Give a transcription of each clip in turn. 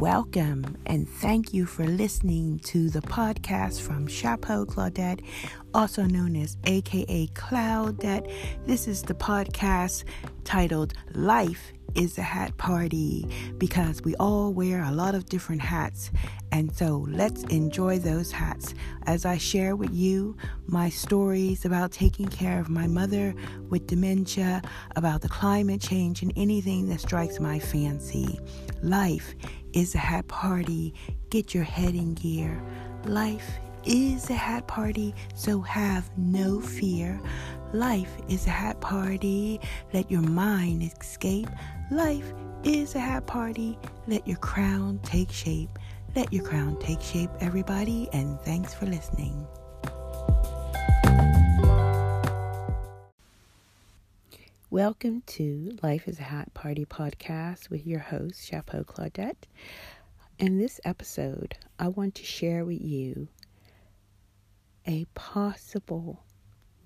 Welcome and thank you for listening to the podcast from Chapeau Claudette, also known as AKA Cloudette. This is the podcast titled Life is a Hat Party because we all wear a lot of different hats. And so let's enjoy those hats as I share with you my stories about taking care of my mother with dementia, about the climate change, and anything that strikes my fancy. Life is a hat party. Get your head in gear. Life is a hat party, so have no fear. Life is a hat party. Let your mind escape. Life is a hat party. Let your crown take shape. Let your crown take shape, everybody, and thanks for listening. Welcome to Life is a Hat Party podcast with your host, Chapeau Claudette. In this episode, I want to share with you a possible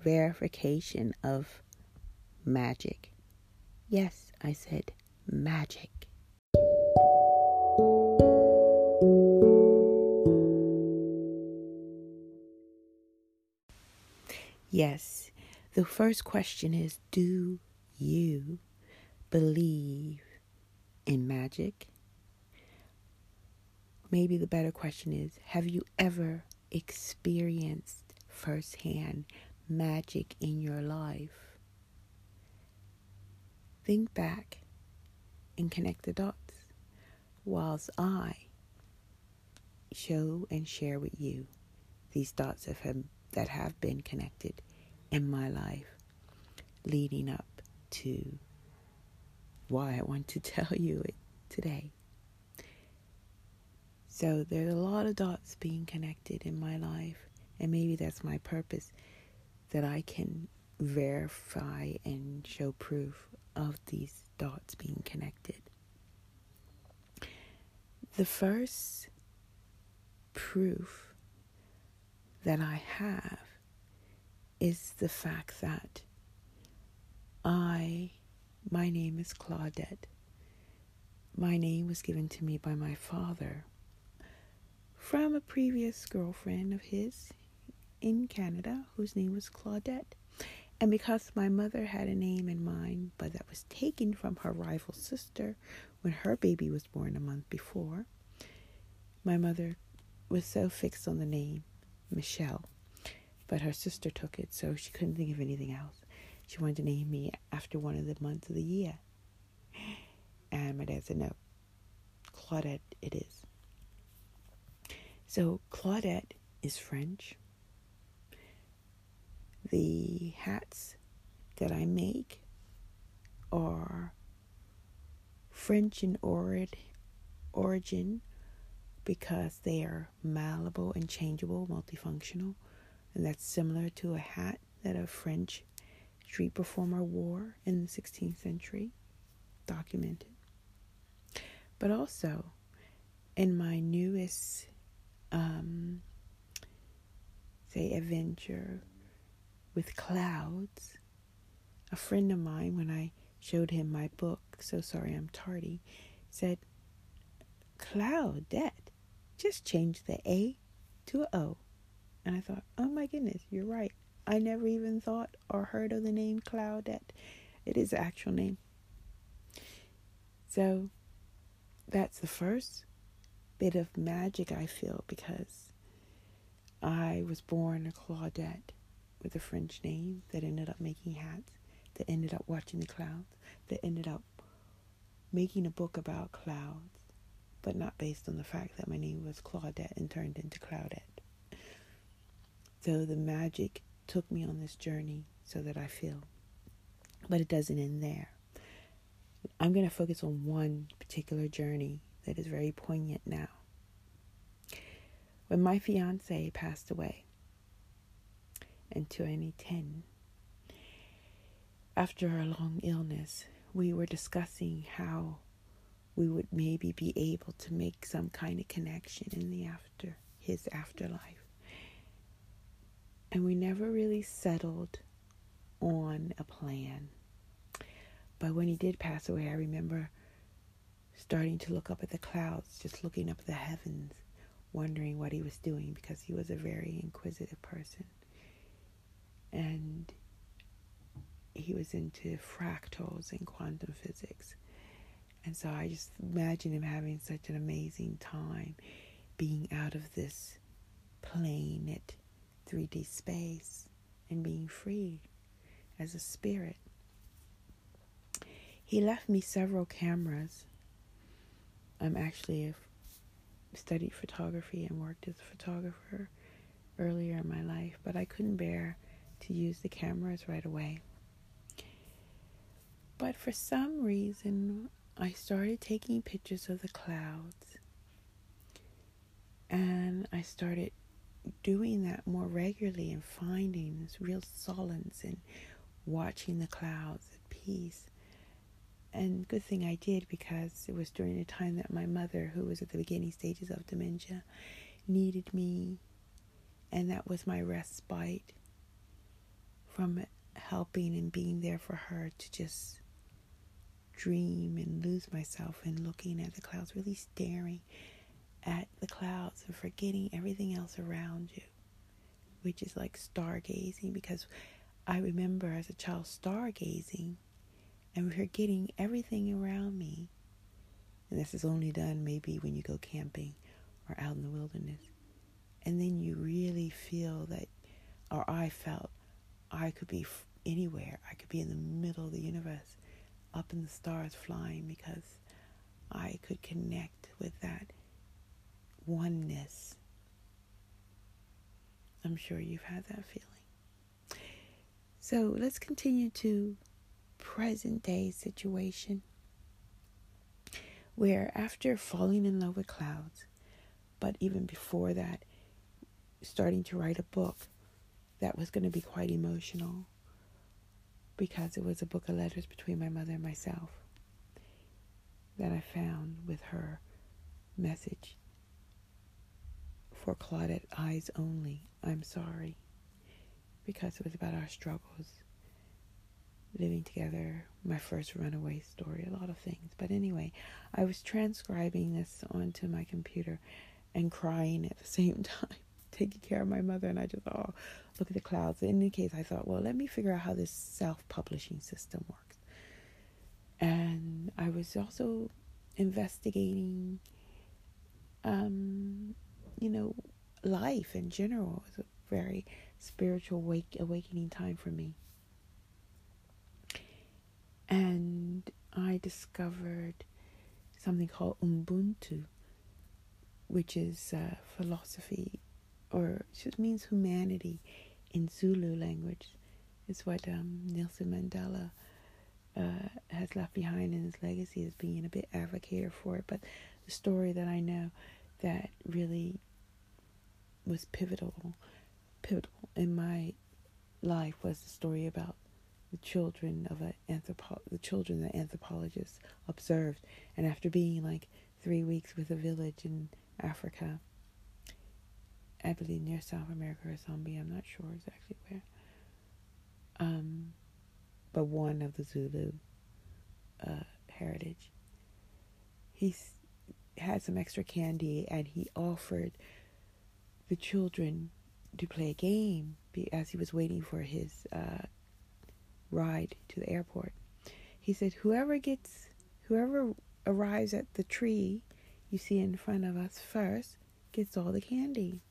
verification of magic. Yes, I said magic. Yes, the first question is Do you believe in magic? Maybe the better question is Have you ever experienced firsthand magic in your life? Think back and connect the dots whilst I show and share with you these dots that have, that have been connected in my life leading up to why I want to tell you it today. So there's a lot of dots being connected in my life, and maybe that's my purpose that I can verify and show proof of these dots being connected. The first proof that I have is the fact that I, my name is Claudette. My name was given to me by my father from a previous girlfriend of his in Canada whose name was Claudette. And because my mother had a name in mind, but that was taken from her rival sister when her baby was born a month before, my mother was so fixed on the name Michelle. But her sister took it, so she couldn't think of anything else. She wanted to name me after one of the months of the year. And my dad said, no, Claudette it is. So Claudette is French. The hats that I make are French in origin because they are malleable and changeable, multifunctional. And that's similar to a hat that a French street performer wore in the 16th century, documented. But also, in my newest, um, say, adventure with clouds, a friend of mine, when I showed him my book, So Sorry I'm Tardy, said, Cloudette, just change the A to a O. And I thought, oh my goodness, you're right. I never even thought or heard of the name Cloudette. It is an actual name. So that's the first bit of magic I feel because I was born a Claudette with a French name that ended up making hats, that ended up watching the clouds, that ended up making a book about clouds, but not based on the fact that my name was Claudette and turned into Cloudette. So the magic took me on this journey so that I feel. But it doesn't end there. I'm going to focus on one particular journey that is very poignant now. When my fiance passed away in 2010, after a long illness, we were discussing how we would maybe be able to make some kind of connection in the after his afterlife. And we never really settled on a plan. But when he did pass away, I remember starting to look up at the clouds, just looking up at the heavens, wondering what he was doing because he was a very inquisitive person. And he was into fractals and quantum physics. And so I just imagine him having such an amazing time being out of this plane at 3D space and being free as a spirit. He left me several cameras. I'm actually studied photography and worked as a photographer earlier in my life, but I couldn't bear to use the cameras right away. But for some reason, I started taking pictures of the clouds. And I started doing that more regularly and finding this real solace in watching the clouds at peace. And good thing I did because it was during the time that my mother, who was at the beginning stages of dementia, needed me. And that was my respite from helping and being there for her to just dream and lose myself in looking at the clouds, really staring at the clouds and forgetting everything else around you, which is like stargazing. Because I remember as a child stargazing and forgetting everything around me. And this is only done maybe when you go camping or out in the wilderness. And then you really feel that, or I felt, I could be anywhere. I could be in the middle of the universe up in the stars flying because I could connect with that oneness. I'm sure you've had that feeling. So let's continue to present day situation where after falling in love with clouds, but even before that, starting to write a book that was going to be quite emotional because it was a book of letters between my mother and myself that I found with her message for Claudette Eyes Only. I'm sorry. Because it was about our struggles living together, my first runaway story, a lot of things. But anyway, I was transcribing this onto my computer and crying at the same time taking care of my mother, and I just oh, look at the clouds. In any case, I thought, well, let me figure out how this self-publishing system works. And I was also investigating, um, you know, life in general. It was a very spiritual wake, awakening time for me. And I discovered something called Ubuntu, which is uh, philosophy or just means humanity in Zulu language. It's what um, Nelson Mandela uh, has left behind in his legacy as being a bit advocator for it. But the story that I know that really was pivotal, pivotal in my life was the story about the children of an anthropo- the children that anthropologists observed, and after being like three weeks with a village in Africa I believe near South Africa or Zambia. I'm not sure exactly where. Um, but one of the Zulu uh, heritage. He had some extra candy and he offered the children to play a game as he was waiting for his uh, ride to the airport. He said, "Whoever gets, whoever arrives at the tree you see in front of us first gets all the candy."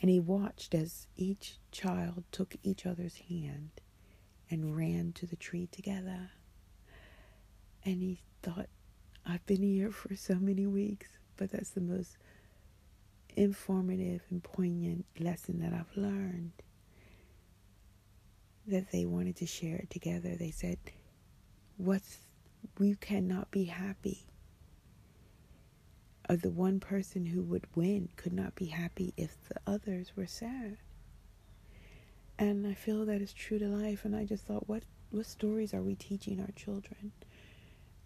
And he watched as each child took each other's hand and ran to the tree together. And he thought, I've been here for so many weeks, but that's the most informative and poignant lesson that I've learned. That they wanted to share it together. They said, What's we cannot be happy of the one person who would win could not be happy if the others were sad. And I feel that is true to life. And I just thought, what what stories are we teaching our children?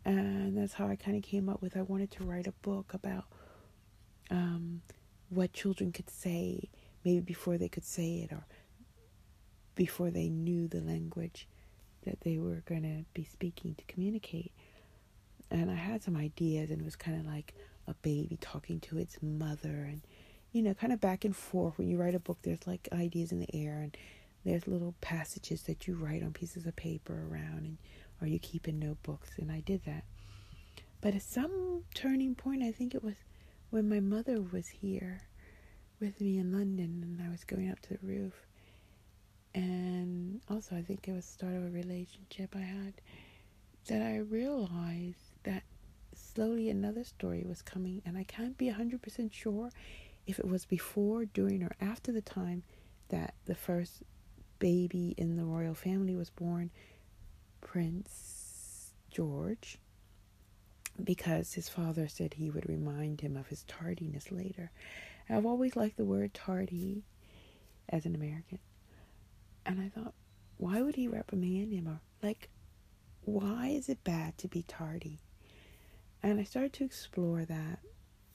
And that's how I kind of came up with. I wanted to write a book about um, what children could say, maybe before they could say it, or before they knew the language that they were going to be speaking to communicate. and I had some ideas, and it was kind of like a baby talking to its mother, and you know, kind of back and forth. When you write a book, there's like ideas in the air, and there's little passages that you write on pieces of paper around, and or you keep in notebooks, and I did that. But at some turning point, I think it was when my mother was here with me in London, and I was going up to the roof. And also, I think it was the start of a relationship I had that I realized slowly another story was coming, and I can't be 100% sure if it was before, during, or after the time that the first baby in the royal family was born, Prince George, because his father said he would remind him of his tardiness later. I've always liked the word tardy as an American. And I thought, why would he reprimand him? Or, like, why is it bad to be tardy? And I started to explore that.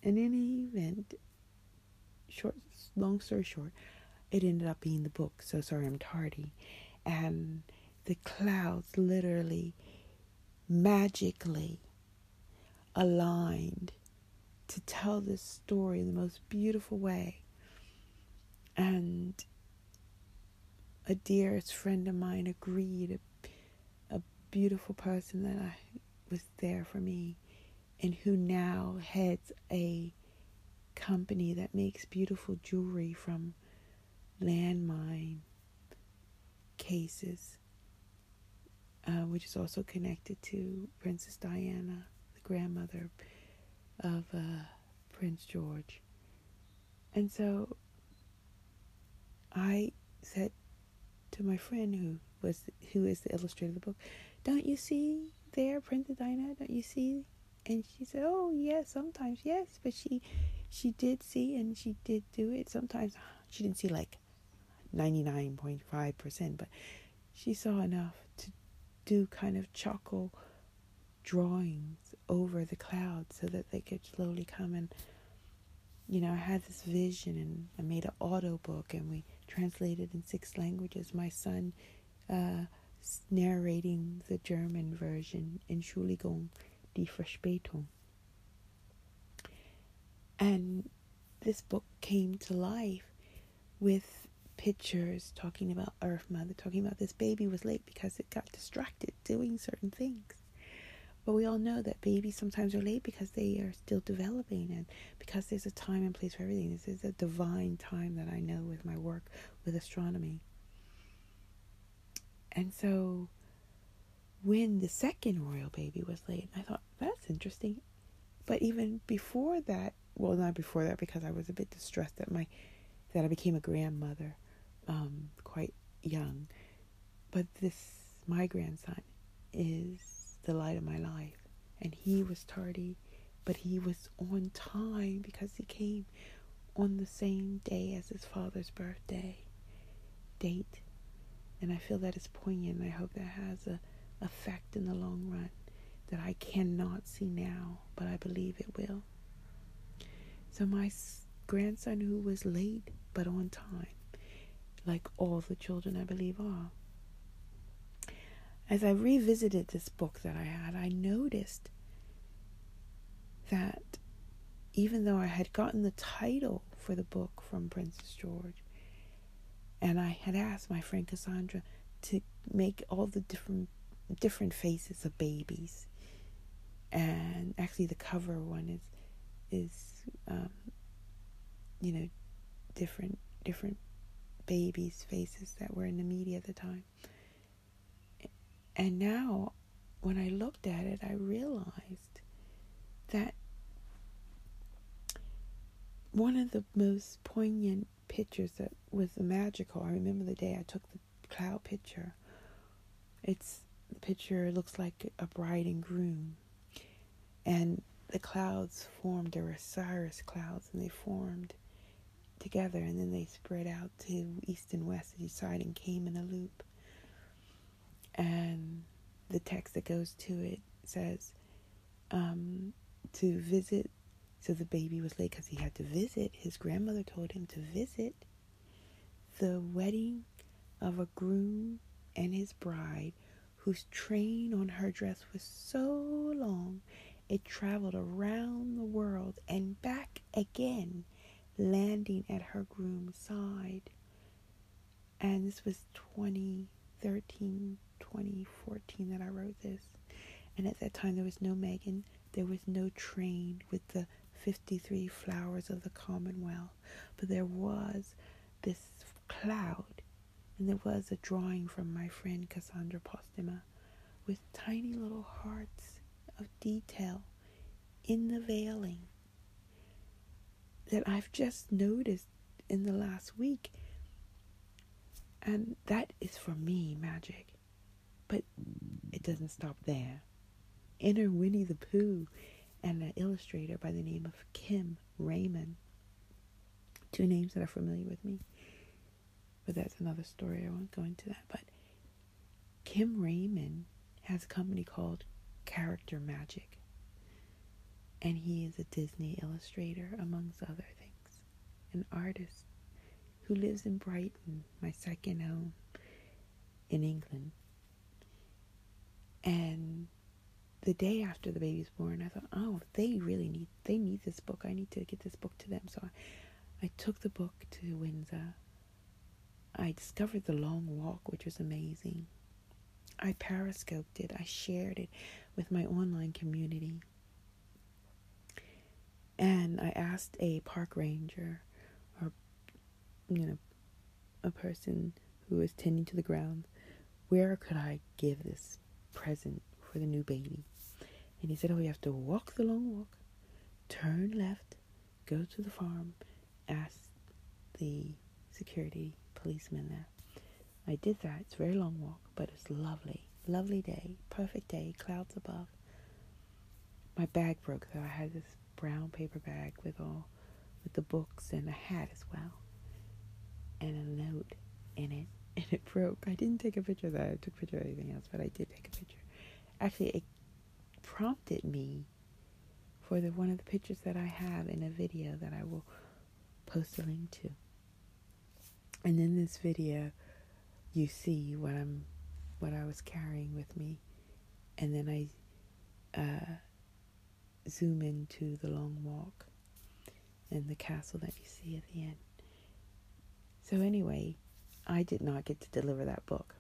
And in any event, short, long story short, it ended up being the book. So sorry, I'm tardy. And the clouds literally, magically aligned to tell this story in the most beautiful way. And a dearest friend of mine agreed, a, a beautiful person that I was there for me, and who now heads a company that makes beautiful jewelry from landmine cases, uh, which is also connected to Princess Diana, the grandmother of uh, Prince George. And so I said to my friend who was who is the illustrator of the book, "Don't you see there, Princess Diana? Don't you see?" And she said, "Oh yes, sometimes yes, but she she did see and she did do it. Sometimes she didn't see like ninety nine point five percent, but she saw enough to do kind of charcoal drawings over the clouds so that they could slowly come and you know, I had this vision and I made an auto book and we translated in six languages. My son uh, narrating the German version Entschuldigung, die Verspätung. And this book came to life with pictures talking about Earth Mother, talking about this baby was late because it got distracted doing certain things. But we all know that babies sometimes are late because they are still developing and because there's a time and place for everything. This is a divine time that I know with my work with astronomy. And so when the second royal baby was late, I thought, that's interesting. But even before that, well, not before that, because I was a bit distressed that my that I became a grandmother um, quite young. But this, my grandson, is the light of my life. And he was tardy, but he was on time because he came on the same day as his father's birthday date. And I feel that is poignant. I hope that has a effect in the long run that I cannot see now, but I believe it will. So my grandson who was late but on time, like all the children I believe are, as I revisited this book that I had, I noticed that even though I had gotten the title for the book from Princess George, and I had asked my friend Cassandra to make all the different different faces of babies, and actually the cover one is is um, you know different different babies' faces that were in the media at the time. And now, when I looked at it, I realized that one of the most poignant pictures that was magical, I remember the day I took the cloud picture. It's picture looks like a bride and groom. And the clouds formed, there were cirrus clouds, and they formed together, and then they spread out to east and west side and came in a loop. And the text that goes to it says um, to visit. So the baby was late because he had to visit. His grandmother told him to visit the wedding of a groom and his bride whose train on her dress was so long it traveled around the world and back again, landing at her groom's side. And this was 2013, 2014 that I wrote this. And at that time, there was no Meghan, there was no train with the 53 flowers of the Commonwealth, but there was this cloud, and there was a drawing from my friend Cassandra Postema with tiny little hearts of detail in the veiling that I've just noticed in the last week. And that is for me magic. But it doesn't stop there. Enter Winnie the Pooh and an illustrator by the name of Kim Raymond. Two names that are familiar with me. But that's another story. I won't go into that. But Kim Raymond has a company called Character Magic. And he is a Disney illustrator, amongst other things. An artist who lives in Brighton, my second home in England. And the day after the baby was born, I thought, oh, they really need they need this book. I need to get this book to them. So I, I took the book to Windsor. I discovered the long walk, which was amazing. I periscoped it. I shared it with my online community. And I asked a park ranger or you know a person who was tending to the grounds, where could I give this present for the new baby? And he said, Oh, you have to walk the long walk, turn left, go to the farm, ask the security policeman there. I did that. It's a very long walk, but it's lovely. Lovely day, perfect day, clouds above. My bag broke though. I had this brown paper bag with all with the books and a hat as well. And a note in it. And it broke. I didn't take a picture of that. I took a picture of anything else, but I did take a picture. Actually it prompted me for the one of the pictures that I have in a video that I will post a link to. And in this video you see what I'm what I was carrying with me and then I uh, zoom into the long walk and the castle that you see at the end. So, anyway, I did not get to deliver that book.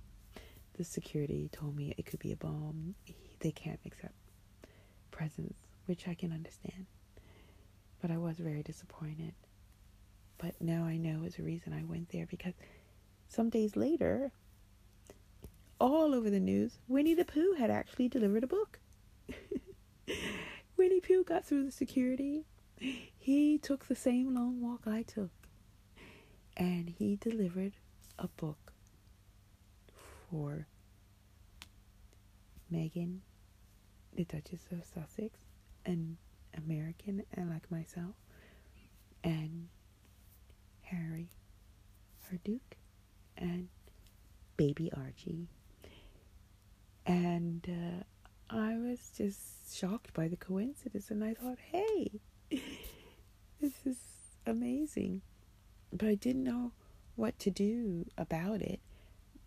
The security told me it could be a bomb. They can't accept presents, which I can understand. But I was very disappointed. But now I know is the reason I went there because some days later, all over the news, Winnie the Pooh had actually delivered a book. Winnie Pooh got through the security. He took the same long walk I took. And he delivered a book for Meghan, the Duchess of Sussex, an American and like myself, and Harry, her Duke, and baby Archie. And uh, I was just shocked by the coincidence, and I thought, hey, this is amazing. But I didn't know what to do about it.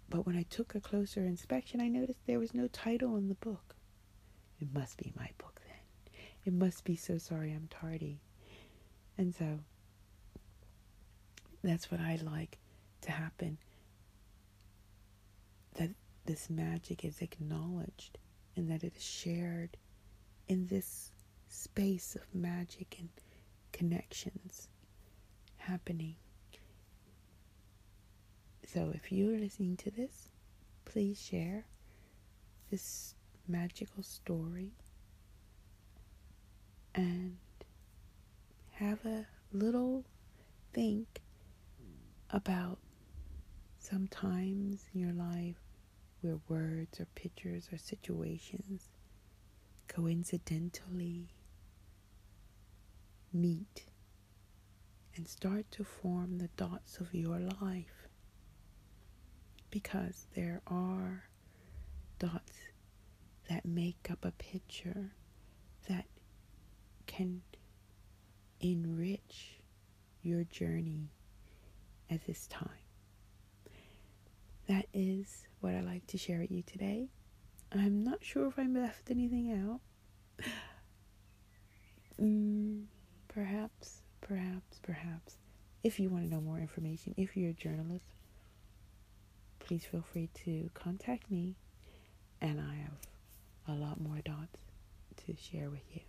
But when I took a closer inspection, I noticed there was no title in the book. It must be my book then. It must be so sorry I'm tardy. And so that's what I'd like to happen. That this magic is acknowledged and that it is shared in this space of magic and connections happening. So, if you're listening to this, please share this magical story and have a little think about sometimes in your life where words or pictures or situations coincidentally meet and start to form the dots of your life. Because there are dots that make up a picture that can enrich your journey at this time. That is what I like to share with you today. I'm not sure if I left anything out. Mm, perhaps, perhaps, perhaps. If you want to know more information, if you're a journalist, please feel free to contact me, and I have a lot more dots to share with you.